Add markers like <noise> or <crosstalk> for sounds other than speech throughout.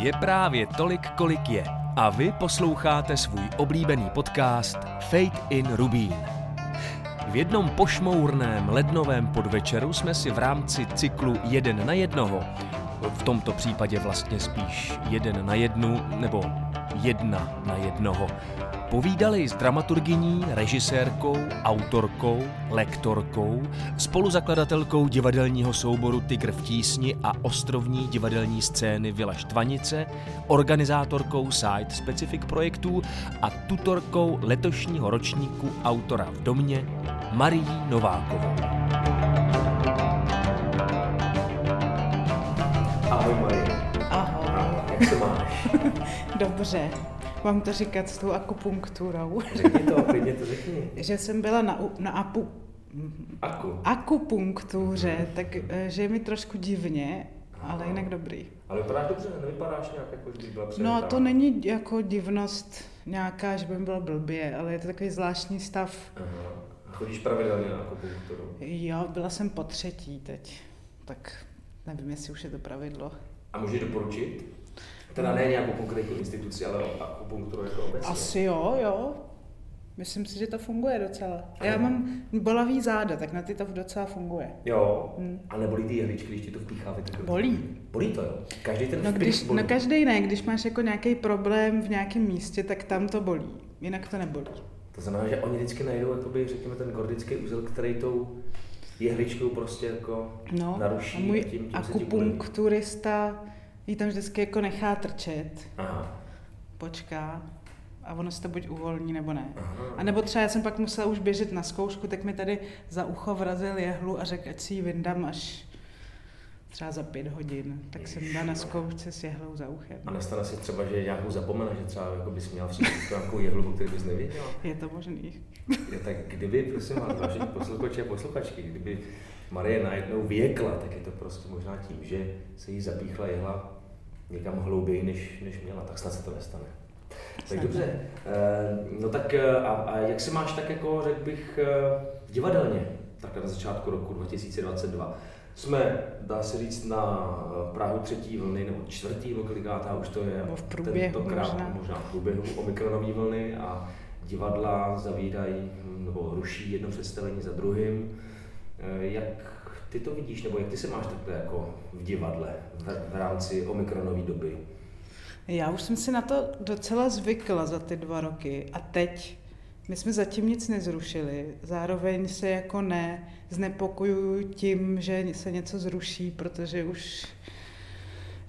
Je právě tolik, kolik je. A vy posloucháte svůj oblíbený podcast Fate in Rubín. V jednom pošmourném lednovém podvečeru jsme si v rámci cyklu Jeden na jednoho, v tomto případě vlastně spíš jeden na jednu nebo jedna na jednoho, Povídali s dramaturgyní, režisérkou, autorkou, lektorkou, spoluzakladatelkou divadelního souboru Tygr v tísni a ostrovní divadelní scény Vila Štvanice, organizátorkou Site Specific projektů a tutorkou letošního ročníku autora v domě Marií Novákovou. Ahoj Marie. Ahoj. Jak se máš? <laughs> Dobře. Mám to říkat s tou akupunkturou. Řekni to, <laughs> klidně to řekni. že jsem byla na, na apu, Aku. akupunktuře, tak eh, že je mi trošku divně, ale jinak dobrý. Ale vypadáš dobře, nevypadáš nějak jako když byla No a přejetá. to není jako divnost nějaká, že by mi bylo blbě, ale je to takový zvláštní stav. Aha. Chodíš pravidelně na akupunkturu. Jo, byla jsem po třetí teď, tak nevím, jestli už je to pravidlo. A můžeš doporučit? Teda ne nějakou konkrétní instituci, ale akupunkturu jako obecně. Asi jo, jo. Myslím si, že to funguje docela. Já mám bolavý záda, tak na ty to docela funguje. Jo. Hmm. A nebolí ty jehličky, když ti to vpíchá? Bolí. Bolí to, jo? Každý ten No, když, bolí. no každý ne, když máš jako nějaký problém v nějakém místě, tak tam to bolí, jinak to nebolí. To znamená, že oni vždycky najdou, jakoby, řekněme, ten gordický úzel, který tou jehličkou prostě jako No, naruší. a můj tím, tím akupunkturista ji tam vždycky jako nechá trčet, Aha. počká a ono se to buď uvolní nebo ne. Aha. A nebo třeba já jsem pak musela už běžet na zkoušku, tak mi tady za ucho vrazil jehlu a řekl, ať si ji vyndám až třeba za pět hodin. Tak jsem byla na zkoušce s jehlou za uchem. A nestane si třeba, že nějakou zapomene, že třeba jako bys měla přijít nějakou jehlu, který bys nevěděla? <laughs> Je to možný. Je, tak kdyby, prosím vás, vážení posluchači a posluchačky, kdyby Marie najednou věkla, tak je to prostě možná tím, že se jí zapíchla jehla někam hlouběji, než, než měla, tak snad se to nestane. Tak dobře. Eh, no tak a, a jak se máš tak jako, řekl bych, eh, divadelně, takhle na začátku roku 2022? Jsme, dá se říct, na eh, Prahu třetí vlny, nebo čtvrtý, nebo kolikátá už to je. Nebo v průběhu tentokrát, možná. možná v průběhu omikronové vlny a divadla zavírají nebo ruší jedno představení za druhým. Eh, Jak ty to vidíš, nebo jak ty se máš takhle jako v divadle v, v rámci omikronové doby? Já už jsem si na to docela zvykla za ty dva roky a teď my jsme zatím nic nezrušili. Zároveň se jako ne znepokojuju tím, že se něco zruší, protože už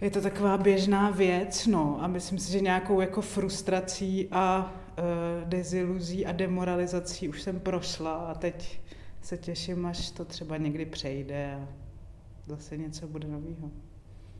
je to taková běžná věc, no a myslím si, že nějakou jako frustrací a e, deziluzí a demoralizací už jsem prošla a teď se těším, až to třeba někdy přejde a zase něco bude nového.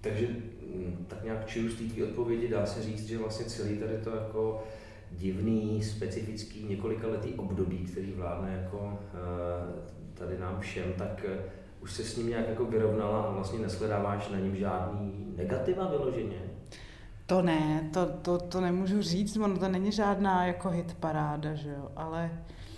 Takže hm, tak nějak čiju z té odpovědi dá se říct, že vlastně celý tady to jako divný, specifický, několikaletý období, který vládne jako eh, tady nám všem, tak eh, už se s ním nějak jako vyrovnala a vlastně nesledáváš na něm žádný negativa vyloženě? To ne, to, to, to nemůžu říct, ono to není žádná jako hit paráda, že jo, ale eh,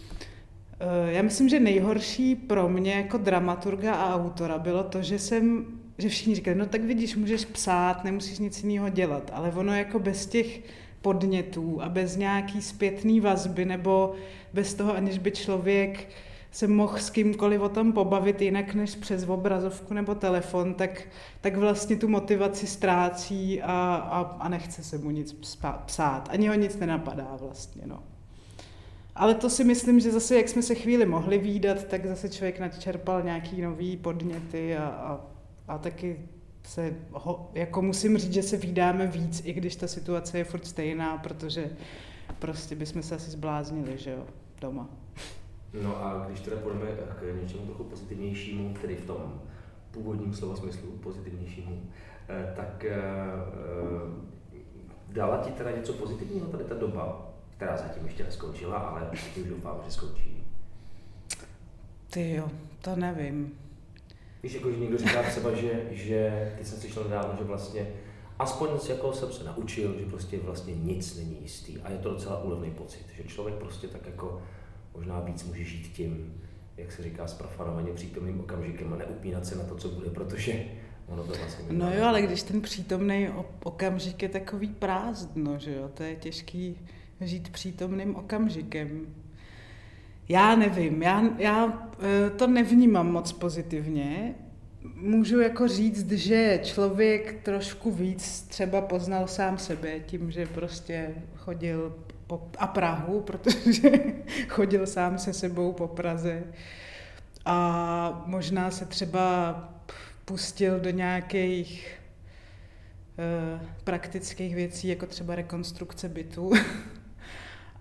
já myslím, že nejhorší pro mě jako dramaturga a autora bylo to, že jsem, že všichni říkali, no tak vidíš, můžeš psát, nemusíš nic jiného dělat, ale ono jako bez těch podnětů a bez nějaký zpětný vazby nebo bez toho, aniž by člověk se mohl s kýmkoliv o tom pobavit jinak než přes obrazovku nebo telefon, tak, tak vlastně tu motivaci ztrácí a, a, a nechce se mu nic psát. Ani ho nic nenapadá vlastně, no. Ale to si myslím, že zase, jak jsme se chvíli mohli výdat, tak zase člověk načerpal nějaký nový podněty a, a, a taky se ho, jako musím říct, že se výdáme víc, i když ta situace je furt stejná, protože prostě bychom se asi zbláznili, že jo, doma. No a když teda půjdeme k něčemu trochu pozitivnějšímu, tedy v tom původním slova smyslu pozitivnějšímu, eh, tak eh, eh, dala ti teda něco pozitivního tady ta doba, která zatím ještě neskončila, ale už doufám, že skončí. Ty jo, to nevím. Víš, jako že někdo říká třeba, že, že teď jsem slyšel nedávno, že vlastně aspoň jako jsem se naučil, že prostě vlastně nic není jistý a je to docela úlevný pocit, že člověk prostě tak jako možná víc může žít tím, jak se říká, zprofanovaně přítomným okamžikem a neupínat se na to, co bude, protože Ono to vlastně No jo, ale když ten přítomný okamžik je takový prázdno, že jo, to je těžký žít přítomným okamžikem. Já nevím, já, já eh, to nevnímám moc pozitivně. Můžu jako říct, že člověk trošku víc třeba poznal sám sebe tím, že prostě chodil po, a Prahu, <laughs> protože chodil sám se sebou po Praze. A možná se třeba pustil do nějakých uh, praktických věcí, jako třeba rekonstrukce bytu. <laughs>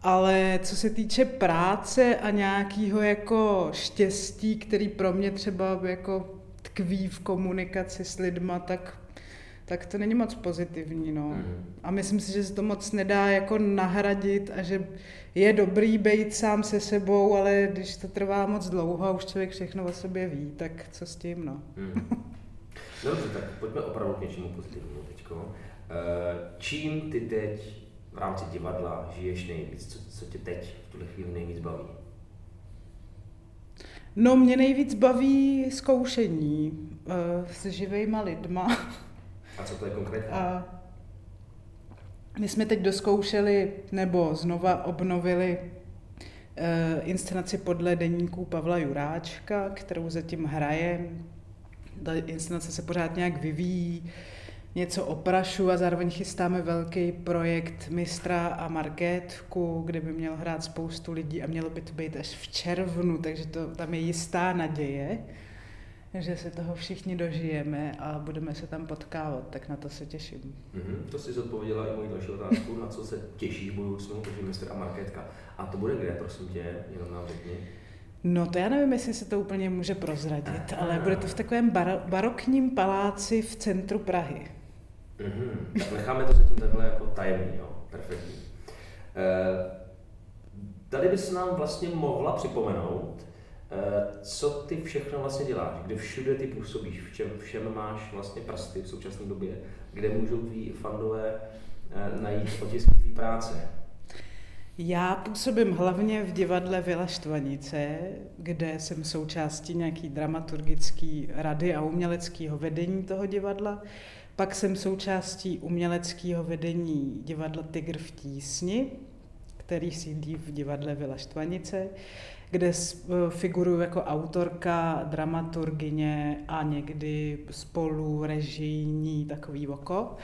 Ale co se týče práce a nějakého jako štěstí, který pro mě třeba jako tkví v komunikaci s lidma, tak, tak to není moc pozitivní. No. Mm. A myslím si, že se to moc nedá jako nahradit a že je dobrý být sám se sebou, ale když to trvá moc dlouho a už člověk všechno o sobě ví, tak co s tím, no. Mm. Dobře, tak pojďme opravdu k něčemu pozitivnímu teďko. Eh, čím ty teď v rámci divadla žiješ nejvíc? Co, co tě teď v tuhle chvíli nejvíc baví? No, mě nejvíc baví zkoušení uh, s živejma lidma. A co to je konkrétně? A my jsme teď doskoušeli, nebo znova obnovili uh, inscenaci podle deníků Pavla Juráčka, kterou zatím hraje. Ta inscenace se pořád nějak vyvíjí něco oprašu a zároveň chystáme velký projekt Mistra a Markétku, kde by měl hrát spoustu lidí a mělo by to být až v červnu, takže to, tam je jistá naděje, že se toho všichni dožijeme a budeme se tam potkávat, tak na to se těším. Mm-hmm, to si zodpověděla i moji další otázku, na co se těší v budoucnu, takže Mistr a Markétka. A to bude kde, prosím tě, jenom nám řekni. No to já nevím, jestli se to úplně může prozradit, ale bude to v takovém bar- barokním paláci v centru Prahy. Mm-hmm. Tak necháme to zatím takhle jako tajemný, jo. Perfektní. E, tady bys nám vlastně mohla připomenout, e, co ty všechno vlastně děláš, kde všude ty působíš, v čem všem máš vlastně prsty v současné době, kde můžou tví fandové e, najít otisky tvý práce. Já působím hlavně v divadle Vila Štvanice, kde jsem součástí nějaký dramaturgický rady a uměleckého vedení toho divadla. Pak jsem součástí uměleckého vedení divadla Tygr v tísni, který sídlí v divadle Vila Štvanice, kde e, figuruju jako autorka, dramaturgině a někdy spolu režijní takový oko.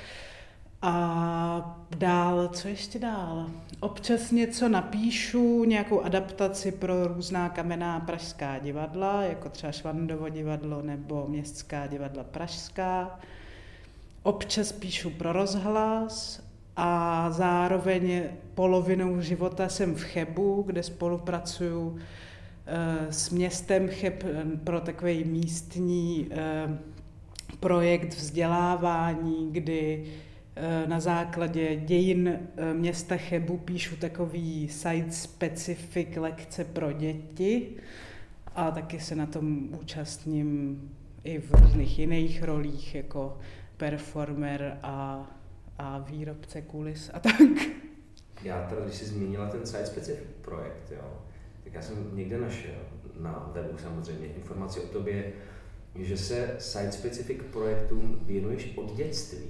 A dál, co ještě dál? Občas něco napíšu, nějakou adaptaci pro různá kamenná pražská divadla, jako třeba Švandovo divadlo nebo Městská divadla pražská. Občas píšu pro rozhlas a zároveň polovinou života jsem v Chebu, kde spolupracuju eh, s městem Cheb eh, pro takový místní eh, projekt vzdělávání, kdy na základě dějin města Chebu píšu takový site-specific lekce pro děti a taky se na tom účastním i v různých jiných rolích, jako performer a, a výrobce kulis a tak. Já teda, když jsi zmínila ten site specific projekt, jo, tak já jsem někde našel na webu samozřejmě informaci o tobě, že se site specific projektům věnuješ od dětství.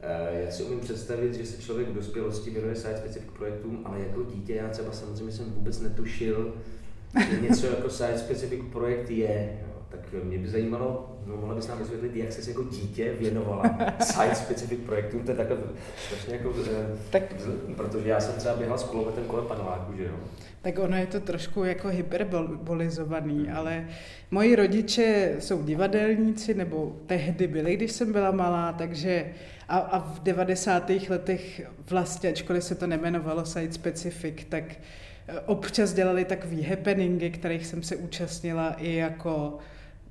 Eh, já si umím představit, že se člověk v dospělosti věnuje site specific projektům, ale jako dítě já třeba samozřejmě jsem vůbec netušil, že něco jako site specific projekt je. Jo. Tak mě by zajímalo, no mohla bys nám vysvětlit, jak jsi jako dítě věnovala site specific projektům, to je takhle strašně jako, eh, tak, protože já jsem třeba běhal s kulometem kolem paneláku, že jo. Tak ono je to trošku jako hyperbolizovaný, hmm. ale moji rodiče jsou divadelníci, nebo tehdy byli, když jsem byla malá, takže a, a v 90. letech vlastně, ačkoliv se to nemenovalo site specific, tak eh, občas dělali takový happeningy, kterých jsem se účastnila i jako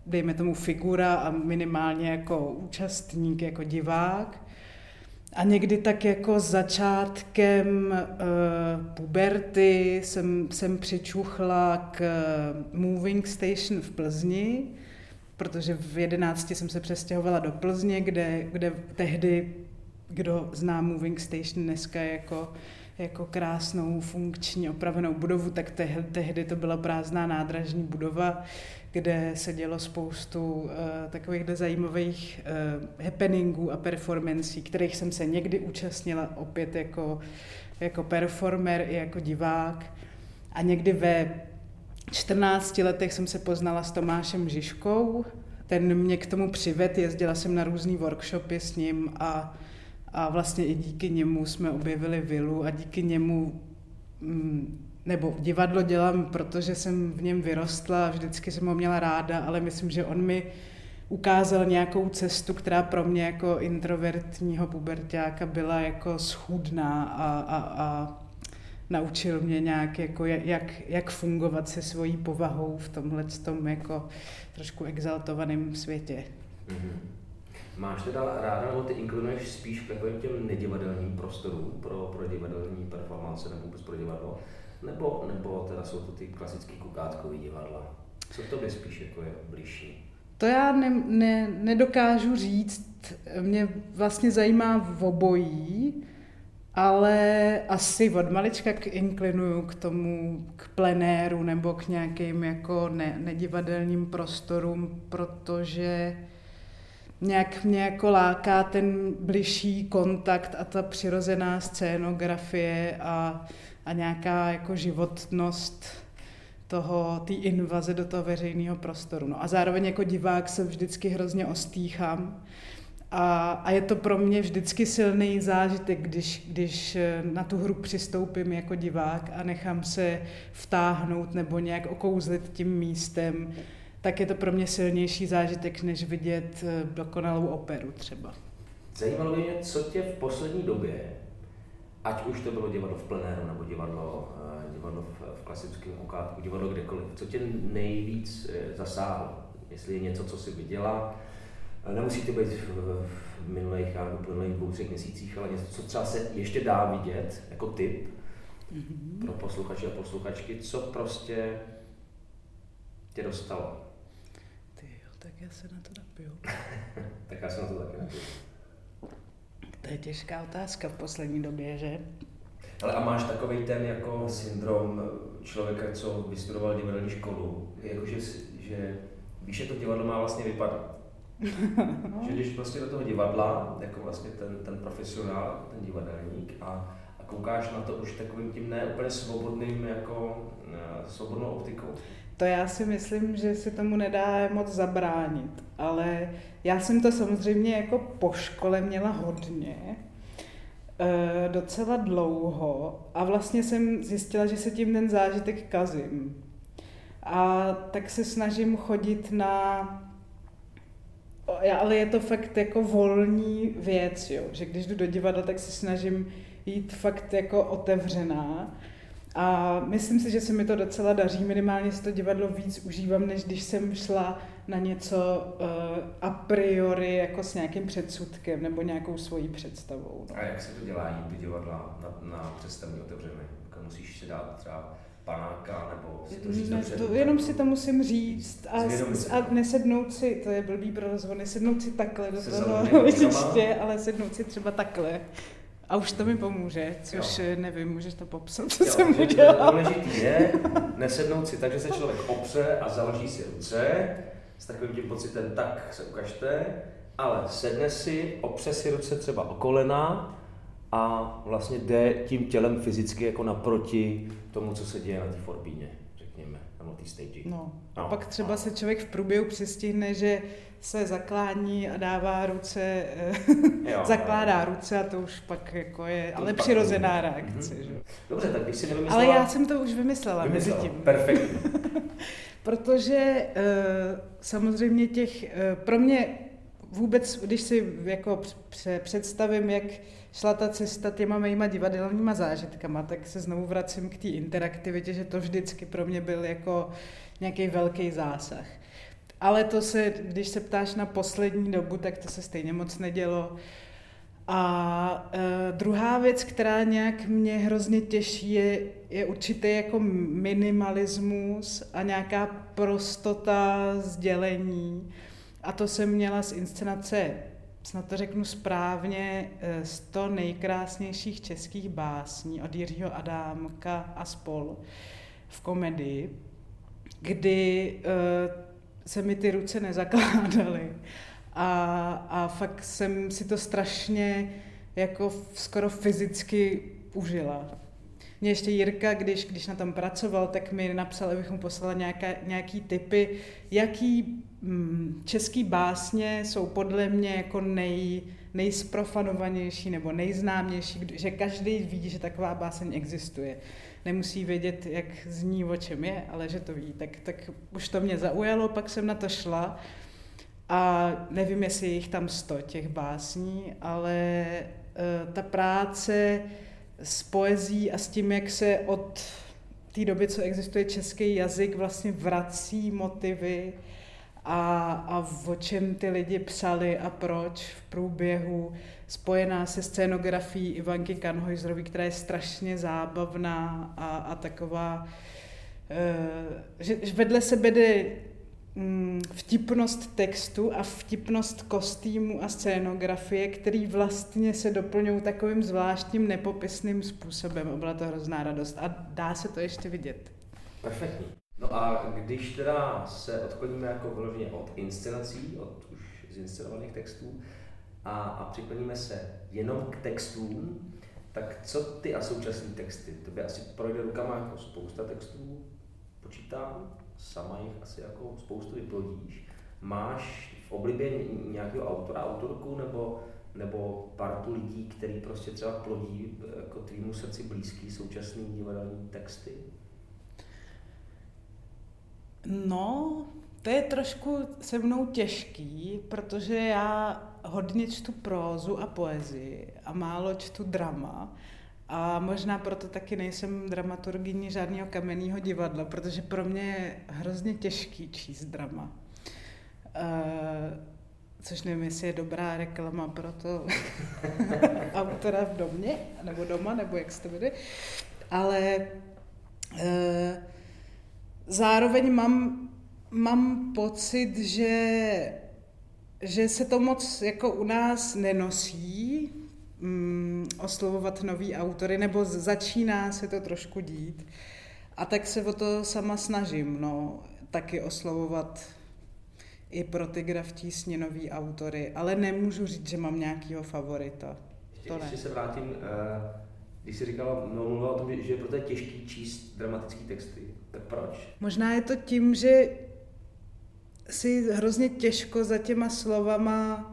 dejme tomu figura a minimálně jako účastník, jako divák. A někdy tak jako začátkem uh, puberty jsem, jsem přičuchla k Moving Station v Plzni, protože v jedenácti jsem se přestěhovala do Plzně, kde, kde tehdy, kdo zná Moving Station dneska jako jako krásnou funkční opravenou budovu, tak tehdy to byla prázdná nádražní budova, kde se dělo spoustu uh, takových zajímavých uh, happeningů a performancí, kterých jsem se někdy účastnila opět jako, jako performer i jako divák. A někdy ve 14 letech jsem se poznala s Tomášem Žižkou, ten mě k tomu přived, jezdila jsem na různé workshopy s ním a, a vlastně i díky němu jsme objevili vilu a díky němu mm, nebo divadlo dělám, protože jsem v něm vyrostla a vždycky jsem ho měla ráda, ale myslím, že on mi ukázal nějakou cestu, která pro mě jako introvertního pubertáka byla jako schůdná a, a, a naučil mě nějak, jako jak, jak fungovat se svojí povahou v tomhle tom jako trošku exaltovaném světě. Mm-hmm. Máš teda ráda, nebo ty inklinuješ spíš k těm nedivadelním prostorům pro, pro divadelní performance nebo vůbec pro divadlo? Nebo, nebo teda jsou to ty klasické kukátkové divadla? Co to by spíš jako je blížší? To já ne, ne, nedokážu říct. Mě vlastně zajímá v obojí, ale asi od malička k inklinuju k tomu, k plenéru nebo k nějakým jako ne, nedivadelním prostorům, protože nějak mě jako láká ten bližší kontakt a ta přirozená scénografie a, a nějaká jako životnost toho, té invaze do toho veřejného prostoru. No a zároveň jako divák se vždycky hrozně ostýchám, a, a je to pro mě vždycky silný zážitek, když, když na tu hru přistoupím jako divák a nechám se vtáhnout nebo nějak okouzlit tím místem, tak je to pro mě silnější zážitek, než vidět eh, dokonalou operu třeba. Zajímalo by mě, co tě v poslední době, ať už to bylo divadlo v plenéru nebo divadlo, eh, divadlo v, v klasickém okátku, divadlo kdekoliv, co tě nejvíc eh, zasáhlo? Jestli je něco, co jsi viděla, Nemusí to být v, minulých, já minulých dvou, třech měsících, ale něco, co třeba se ještě dá vidět jako tip mm-hmm. pro posluchače a posluchačky, co prostě tě dostalo. Ty jo, tak já se na to napiju. <laughs> tak já se na to taky napiju. Je těžká otázka v poslední době, že? Ale a máš takový ten jako syndrom člověka, co vystudoval divadelní školu, jakože, že víš, jak to divadlo má vlastně vypadat <laughs> že když prostě do toho divadla, jako vlastně ten, ten profesionál, ten divadelník a, a koukáš na to už takovým tím ne úplně svobodným, jako uh, svobodnou optikou. To já si myslím, že se tomu nedá moc zabránit, ale já jsem to samozřejmě jako po škole měla hodně, e, docela dlouho a vlastně jsem zjistila, že se tím ten zážitek kazím. A tak se snažím chodit na ale je to fakt jako volní věc, jo? že když jdu do divadla, tak se snažím jít fakt jako otevřená. A myslím si, že se mi to docela daří, minimálně si to divadlo víc užívám, než když jsem šla na něco uh, a priori jako s nějakým předsudkem nebo nějakou svojí představou. No. A jak se to dělá jít do divadla na, na představní otevřené? Musíš si dát třeba panáka, nebo si to říct ne, to, Jenom si to musím říct a, a nesednout si, to je blbý pro rozhovor, nesednout si takhle do toho letiště, ale sednout si třeba takhle. A už to mi pomůže, což jo. nevím, můžeš to popsat, co jo, jsem udělal. Důležitý je nesednout si tak, že se člověk opře a založí si ruce s takovým tím pocitem, tak se ukažte, ale sedne si, opře si ruce třeba o kolena a vlastně jde tím tělem fyzicky jako naproti tomu, co se děje na té forbíně, řekněme, nebo té stage. No. A no. pak třeba no. se člověk v průběhu přistihne, že se zaklání a dává ruce, eh, jo, <laughs> zakládá jo. ruce a to už pak jako je, to ale přirozená reakce. Mm-hmm. Že? Dobře, tak když si nevymyslela... Ale já jsem to už vymyslela, vymyslela. mezi tím. Perfektně. <laughs> Protože uh, samozřejmě těch, uh, pro mě vůbec, když si jako představím, jak šla ta cesta těma mýma divadelníma zážitkama, tak se znovu vracím k té interaktivitě, že to vždycky pro mě byl jako nějaký velký zásah. Ale to se, když se ptáš na poslední dobu, tak to se stejně moc nedělo. A e, druhá věc, která nějak mě hrozně těší, je, je určitý jako minimalismus a nějaká prostota sdělení. A to jsem měla z inscenace snad to řeknu správně, 100 nejkrásnějších českých básní od Jiřího Adámka a spol v komedii, kdy se mi ty ruce nezakládaly. A, a fakt jsem si to strašně jako skoro fyzicky užila. Mě ještě Jirka, když, když na tom pracoval, tak mi napsal, abychom poslali nějaké, nějaký typy, jaký mm, český básně jsou podle mě jako nej, nejsprofanovanější nebo nejznámější, že každý ví, že taková báseň existuje. Nemusí vědět, jak zní, o čem je, ale že to ví. Tak, tak už to mě zaujalo, pak jsem na to šla a nevím, jestli jich tam sto těch básní, ale uh, ta práce s poezí a s tím, jak se od té doby, co existuje český jazyk, vlastně vrací motivy a, a o čem ty lidi psali a proč v průběhu, spojená se scénografií Ivanky Kanhojzrový, která je strašně zábavná a, a taková, uh, že vedle sebe jde vtipnost textu a vtipnost kostýmu a scénografie, který vlastně se doplňují takovým zvláštním nepopisným způsobem. Byla to hrozná radost a dá se to ještě vidět. Perfektní. No a když teda se odkloníme jako vyloženě od inscenací, od už zinscenovaných textů a, a přikloníme se jenom k textům, tak co ty a současné texty? To by asi projde rukama jako spousta textů, počítám, sama jich asi jako spoustu vyplodíš. Máš v oblibě nějakého autora, autorku nebo, nebo partu lidí, který prostě třeba plodí jako tvýmu srdci blízký současný divadelní texty? No, to je trošku se mnou těžký, protože já hodně čtu prózu a poezii a málo čtu drama. A možná proto taky nejsem dramaturgyní žádného kamenného divadla, protože pro mě je hrozně těžký číst drama. Uh, což nevím, jestli je dobrá reklama pro to <laughs> autora v domě, nebo doma, nebo jak se to jde. Ale uh, zároveň mám, mám pocit, že, že se to moc jako u nás nenosí, mm, oslovovat nový autory, nebo začíná se to trošku dít. A tak se o to sama snažím, no, taky oslovovat i pro ty graf tísně nový autory, ale nemůžu říct, že mám nějakýho favorita. Ještě, to ne. ještě se vrátím, eh, když jsi říkala, no, mluvila o tom, že je pro to těžký číst dramatické texty, tak proč? Možná je to tím, že si hrozně těžko za těma slovama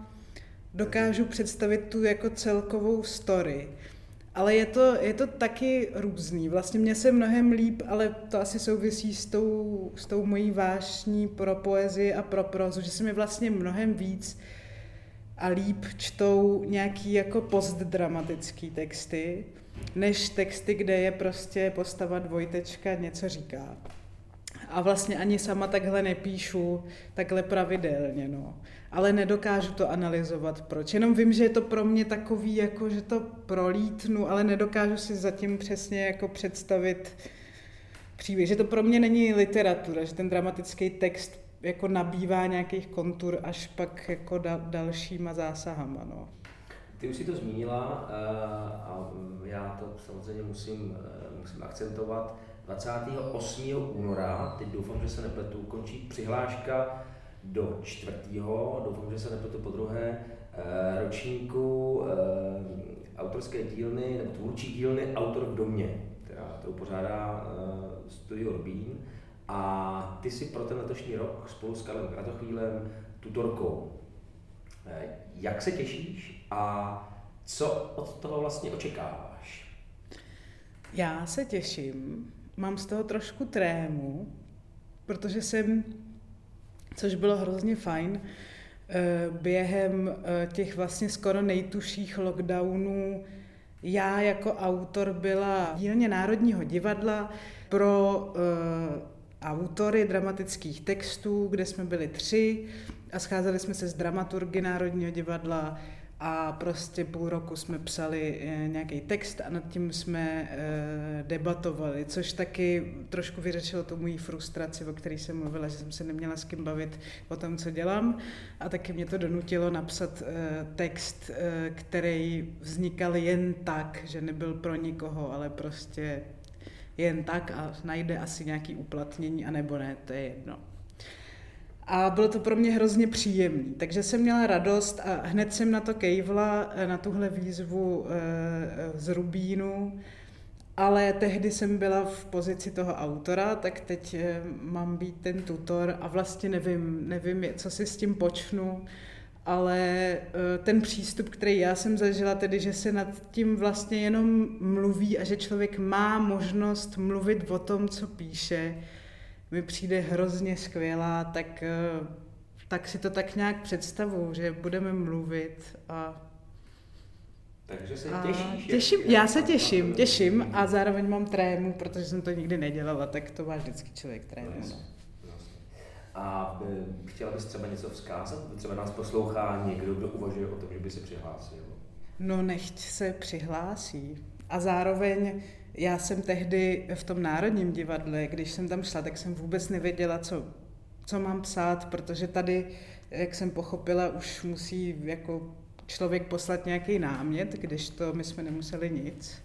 dokážu představit tu jako celkovou story. Ale je to, je to taky různý. Vlastně mě se mnohem líp, ale to asi souvisí s tou, s tou mojí vášní pro poezii a pro prozu, že se mi vlastně mnohem víc a líp čtou nějaký jako postdramatický texty, než texty, kde je prostě postava dvojtečka něco říká. A vlastně ani sama takhle nepíšu, takhle pravidelně, no ale nedokážu to analyzovat, proč. Jenom vím, že je to pro mě takový, jako že to prolítnu, ale nedokážu si zatím přesně jako představit příběh. Že to pro mě není literatura, že ten dramatický text jako nabývá nějakých kontur až pak jako da, dalšíma zásahama. No. Ty už si to zmínila eh, a já to samozřejmě musím, eh, musím akcentovat. 28. února, teď doufám, že se nepletu, končí přihláška do čtvrtého, doufám, že se nepletu po druhé, eh, ročníku eh, autorské dílny nebo tvůrčí dílny Autor v domě, která, kterou pořádá eh, Studio Rubín. A ty si pro ten letošní rok spolu s Karlem Kratochvílem tutorkou. Jak se těšíš a co od toho vlastně očekáváš? Já se těším. Mám z toho trošku trému, protože jsem což bylo hrozně fajn. Eh, během eh, těch vlastně skoro nejtuších lockdownů já jako autor byla dílně Národního divadla pro uh, autory dramatických textů, kde jsme byli tři a scházeli jsme se s dramaturgy Národního divadla a prostě půl roku jsme psali eh, nějaký text a nad tím jsme eh, debatovali, což taky trošku vyřešilo tu moji frustraci, o které jsem mluvila, že jsem se neměla s kým bavit o tom, co dělám a taky mě to donutilo napsat eh, text, který vznikal jen tak, že nebyl pro nikoho, ale prostě jen tak a najde asi nějaký uplatnění, anebo ne, to je jedno. A bylo to pro mě hrozně příjemné. Takže jsem měla radost a hned jsem na to kejvla, eh, na tuhle výzvu eh, z Rubínu, ale tehdy jsem byla v pozici toho autora, tak teď eh, mám být ten tutor a vlastně nevím, nevím, co si s tím počnu, ale ten přístup, který já jsem zažila, tedy, že se nad tím vlastně jenom mluví a že člověk má možnost mluvit o tom, co píše, mi přijde hrozně skvělá, tak, eh, tak si to tak nějak představu, že budeme mluvit a takže se těšíš? Těším, já se těším, těším a zároveň mám trému, protože jsem to nikdy nedělala, tak to má vždycky člověk trému. No. A eh, chtěla bys třeba něco vzkázat? Třeba nás poslouchá někdo, kdo uvažuje o tom, že by se přihlásil? No nechť se přihlásí. A zároveň já jsem tehdy v tom Národním divadle, když jsem tam šla, tak jsem vůbec nevěděla, co, co mám psát, protože tady, jak jsem pochopila, už musí jako člověk poslat nějaký námět, když to my jsme nemuseli nic.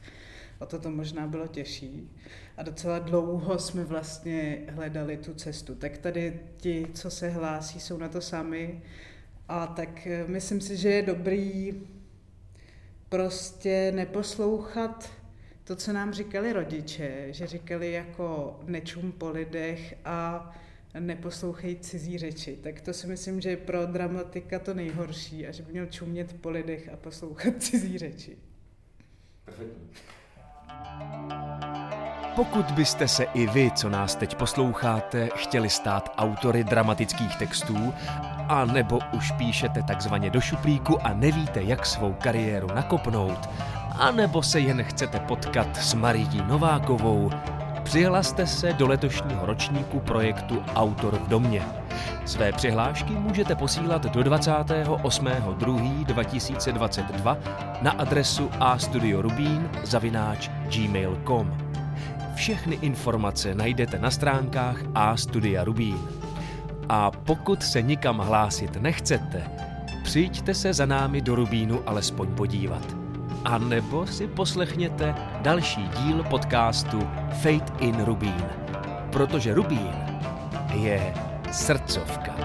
O to to možná bylo těžší. A docela dlouho jsme vlastně hledali tu cestu. Tak tady ti, co se hlásí, jsou na to sami. A tak eh, myslím si, že je dobrý prostě neposlouchat to, co nám říkali rodiče, že říkali jako nečum po lidech a neposlouchej cizí řeči, tak to si myslím, že je pro dramatika to nejhorší a že by měl čumět po lidech a poslouchat <laughs> cizí řeči. Perfektní. Pokud byste se i vy, co nás teď posloucháte, chtěli stát autory dramatických textů, a nebo už píšete takzvaně do šuplíku a nevíte, jak svou kariéru nakopnout, a nebo se jen chcete potkat s Maridí Novákovou, přihlaste se do letošního ročníku projektu Autor v domě. Své přihlášky můžete posílat do 28.2.2022 na adresu astudiorubín zavináč gmail.com. Všechny informace najdete na stránkách A Studia Rubín. A pokud se nikam hlásit nechcete, přijďte se za námi do Rubínu alespoň podívat. A nebo si poslechněte další díl podcastu Fate in Rubín, protože Rubín je srdcovka.